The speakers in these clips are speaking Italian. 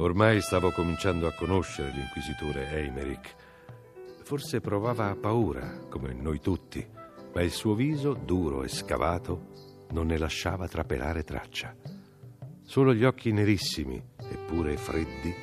Ormai stavo cominciando a conoscere l'inquisitore Eimerick. Forse provava paura, come noi tutti, ma il suo viso, duro e scavato, non ne lasciava trapelare traccia. Solo gli occhi nerissimi, eppure freddi,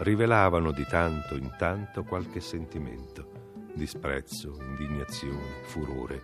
rivelavano di tanto in tanto qualche sentimento, disprezzo, indignazione, furore,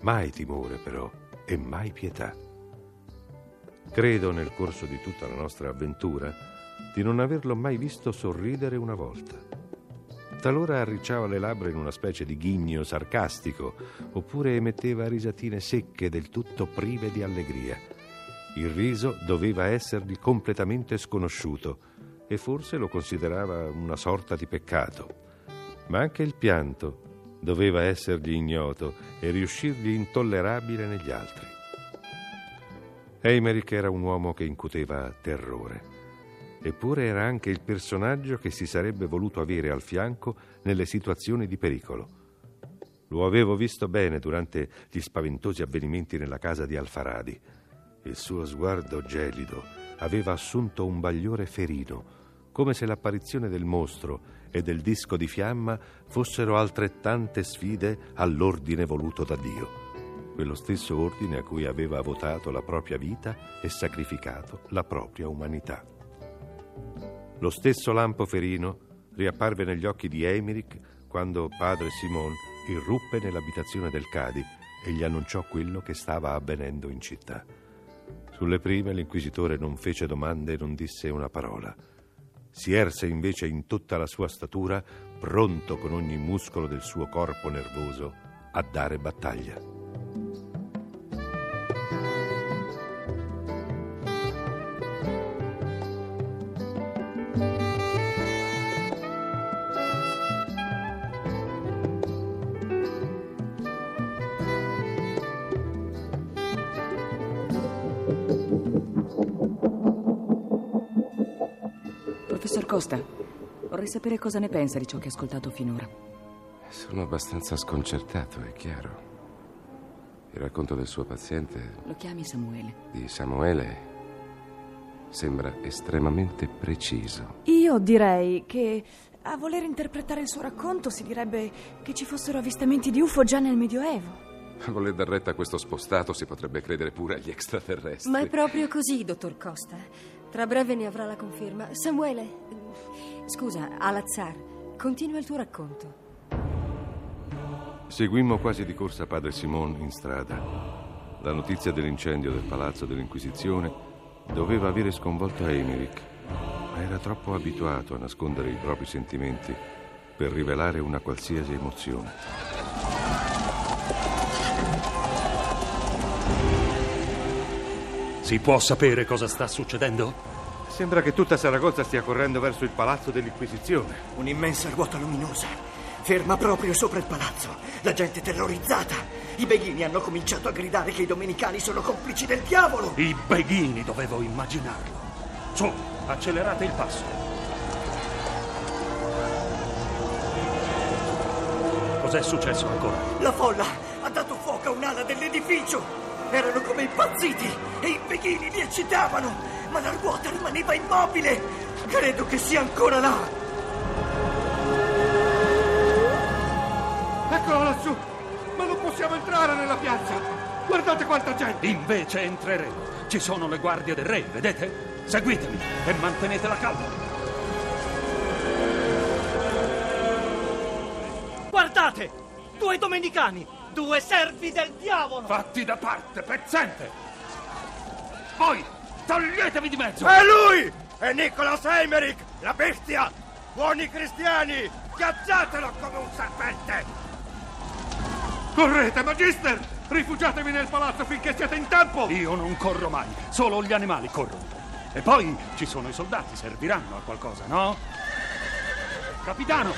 mai timore però e mai pietà. Credo nel corso di tutta la nostra avventura di non averlo mai visto sorridere una volta. Talora arricciava le labbra in una specie di ghigno sarcastico, oppure emetteva risatine secche del tutto prive di allegria. Il riso doveva essergli completamente sconosciuto e forse lo considerava una sorta di peccato. Ma anche il pianto doveva essergli ignoto e riuscirgli intollerabile negli altri. Eimerick era un uomo che incuteva terrore. Eppure era anche il personaggio che si sarebbe voluto avere al fianco nelle situazioni di pericolo. Lo avevo visto bene durante gli spaventosi avvenimenti nella casa di Alfaradi. Il suo sguardo gelido aveva assunto un bagliore ferino, come se l'apparizione del mostro e del disco di fiamma fossero altrettante sfide all'ordine voluto da Dio quello stesso ordine a cui aveva votato la propria vita e sacrificato la propria umanità. Lo stesso lampo ferino riapparve negli occhi di Emerick quando padre Simon irruppe nell'abitazione del Cadi e gli annunciò quello che stava avvenendo in città. Sulle prime l'inquisitore non fece domande e non disse una parola. Si erse invece in tutta la sua statura, pronto con ogni muscolo del suo corpo nervoso a dare battaglia. Professor Costa, vorrei sapere cosa ne pensa di ciò che ha ascoltato finora. Sono abbastanza sconcertato, è chiaro. Il racconto del suo paziente. Lo chiami Samuele? Di Samuele. Sembra estremamente preciso. Io direi che a voler interpretare il suo racconto si direbbe che ci fossero avvistamenti di UFO già nel Medioevo. A voler dar retta a questo spostato si potrebbe credere pure agli extraterrestri. Ma è proprio così, dottor Costa. Tra breve ne avrà la conferma. Samuele, scusa, Alazzar, continua il tuo racconto. Seguimmo quasi di corsa padre Simon in strada. La notizia dell'incendio del palazzo dell'Inquisizione doveva avere sconvolto Emerick, ma era troppo abituato a nascondere i propri sentimenti per rivelare una qualsiasi emozione. Si può sapere cosa sta succedendo? Sembra che tutta Saragozza stia correndo verso il palazzo dell'Inquisizione. Un'immensa ruota luminosa. Ferma proprio sopra il palazzo. La gente terrorizzata. I beghini hanno cominciato a gridare che i domenicani sono complici del diavolo. I beghini, dovevo immaginarlo. Su, accelerate il passo. Cos'è successo ancora? La folla ha dato fuoco a un un'ala dell'edificio. Erano come impazziti e i peghini li eccitavano, ma la ruota rimaneva immobile. Credo che sia ancora là. Eccolo lassù! Ma non possiamo entrare nella piazza! Guardate quanta gente! Invece entreremo. Ci sono le guardie del re, vedete? Seguitemi e mantenete la calma. Guardate! Due domenicani! Due servi del diavolo! Fatti da parte, pezzente! Voi, toglietevi di mezzo! È lui! È Nicolas Eimerick, la bestia! Buoni cristiani, schiacciatelo come un serpente! Correte, Magister! Rifugiatevi nel palazzo finché siete in tempo! Io non corro mai, solo gli animali corrono. E poi ci sono i soldati, serviranno a qualcosa, no? Capitano!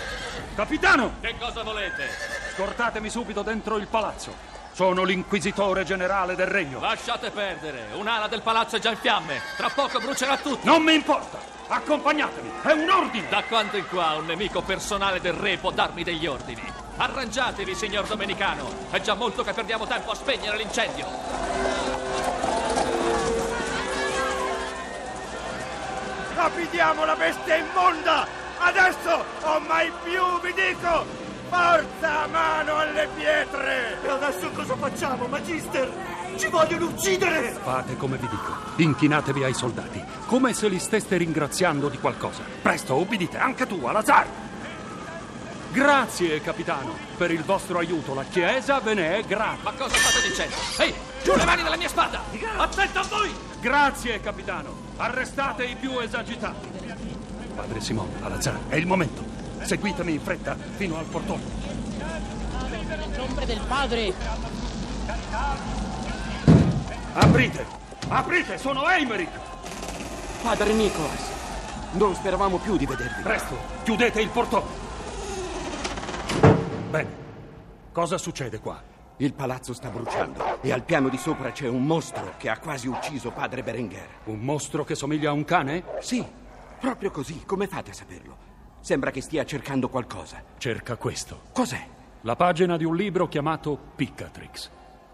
Capitano! Che cosa volete? Scortatemi subito dentro il palazzo. Sono l'inquisitore generale del regno. Lasciate perdere, un'ala del palazzo è già in fiamme. Tra poco brucerà tutto. Non mi importa! Accompagnatemi, è un ordine! Da quando in qua un nemico personale del re può darmi degli ordini? Arrangiatevi, signor Domenicano. È già molto che perdiamo tempo a spegnere l'incendio. Rapidiamo la bestia immonda! Adesso o mai più, vi dico! Forza mano alle pietre! E adesso cosa facciamo, Magister? Ci vogliono uccidere! Fate come vi dico. Inchinatevi ai soldati, come se li steste ringraziando di qualcosa. Presto, ubbidite, anche tu, Alazar! Grazie, capitano, per il vostro aiuto. La Chiesa ve ne è grata. Ma cosa state dicendo? Ehi, giù le mani dalla mia spada! Attento a voi! Grazie, capitano. Arrestate i più esagitati. Padre Simone, Alazar, è il momento. Seguitemi in fretta fino al portone. Nome del padre! Aprite! Aprite, sono Eimerick! Padre Nicholas, non speravamo più di vedervi. Presto, chiudete il portone. Bene, cosa succede qua? Il palazzo sta bruciando e al piano di sopra c'è un mostro che ha quasi ucciso padre Berenguer. Un mostro che somiglia a un cane? Sì, proprio così. Come fate a saperlo? Sembra che stia cercando qualcosa. Cerca questo. Cos'è? La pagina di un libro chiamato Piccatrix.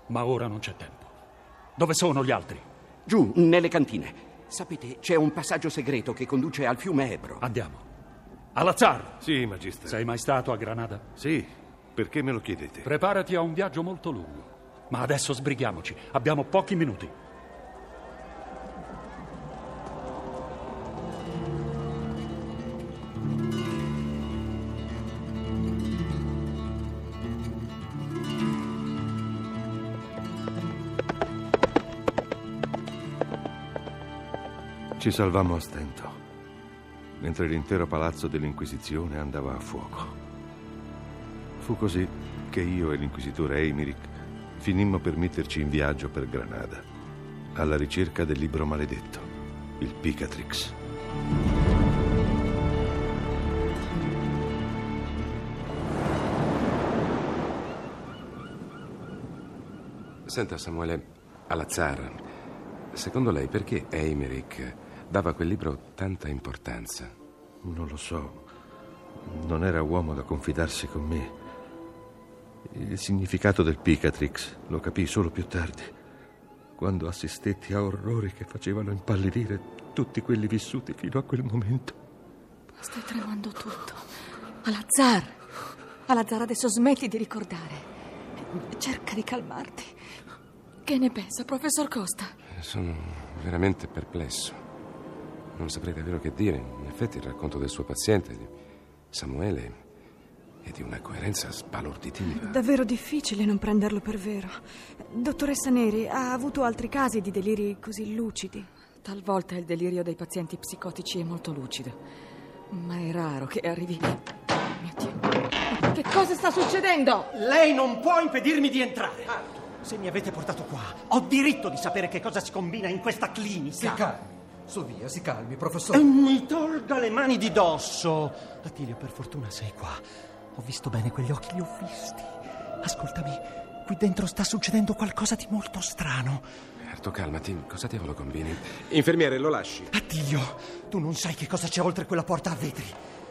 Ma ora non c'è tempo. Dove sono gli altri? Giù, nelle cantine. Sapete, c'è un passaggio segreto che conduce al fiume Ebro. Andiamo. Alazar! Sì, Magister. Sei mai stato a Granada? Sì, perché me lo chiedete? Preparati a un viaggio molto lungo. Ma adesso sbrighiamoci. Abbiamo pochi minuti. Ci salvammo a stento, mentre l'intero palazzo dell'Inquisizione andava a fuoco. Fu così che io e l'inquisitore Eimerick finimmo per metterci in viaggio per Granada, alla ricerca del libro maledetto, il Picatrix. Senta, Samuele, Alazar, secondo lei perché Eimerick dava a quel libro tanta importanza? Non lo so. Non era uomo da confidarsi con me. Il significato del Picatrix lo capii solo più tardi, quando assistetti a orrori che facevano impallidire tutti quelli vissuti fino a quel momento. Stai tremando tutto. Alazar! Alazar, adesso smetti di ricordare. Cerca di calmarti. Che ne pensa, professor Costa? Sono veramente perplesso. Non saprei davvero che dire. In effetti il racconto del suo paziente, di Samuele, è di una coerenza sbalorditiva. Davvero difficile non prenderlo per vero. Dottoressa Neri, ha avuto altri casi di deliri così lucidi? Talvolta il delirio dei pazienti psicotici è molto lucido, ma è raro che arrivi. Mio Dio. Che cosa sta succedendo? Lei non può impedirmi di entrare. Se mi avete portato qua, ho diritto di sapere che cosa si combina in questa clinica. Calmi. Su via, si calmi, professore. E mi tolga le mani di dosso. Attilio, per fortuna sei qua. Ho visto bene quegli occhi, li ho visti. Ascoltami, qui dentro sta succedendo qualcosa di molto strano. Certo, calmati. Cosa diavolo combini? Infermiere, lo lasci. Attilio, tu non sai che cosa c'è oltre quella porta a vetri.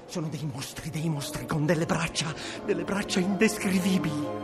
Sono dei mostri, dei mostri con delle braccia, delle braccia indescrivibili.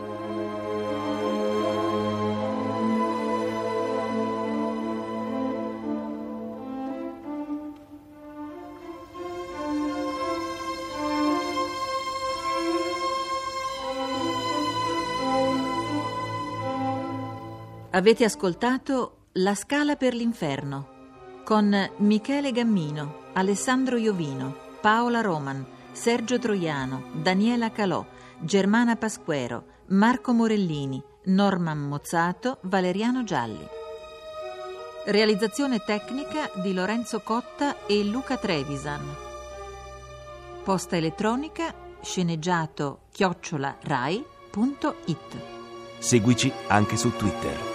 Avete ascoltato La scala per l'inferno con Michele Gammino, Alessandro Iovino, Paola Roman, Sergio Troiano, Daniela Calò, Germana Pasquero, Marco Morellini, Norman Mozzato, Valeriano Gialli. Realizzazione tecnica di Lorenzo Cotta e Luca Trevisan. Posta elettronica sceneggiato chiocciola rai.it. Seguici anche su Twitter.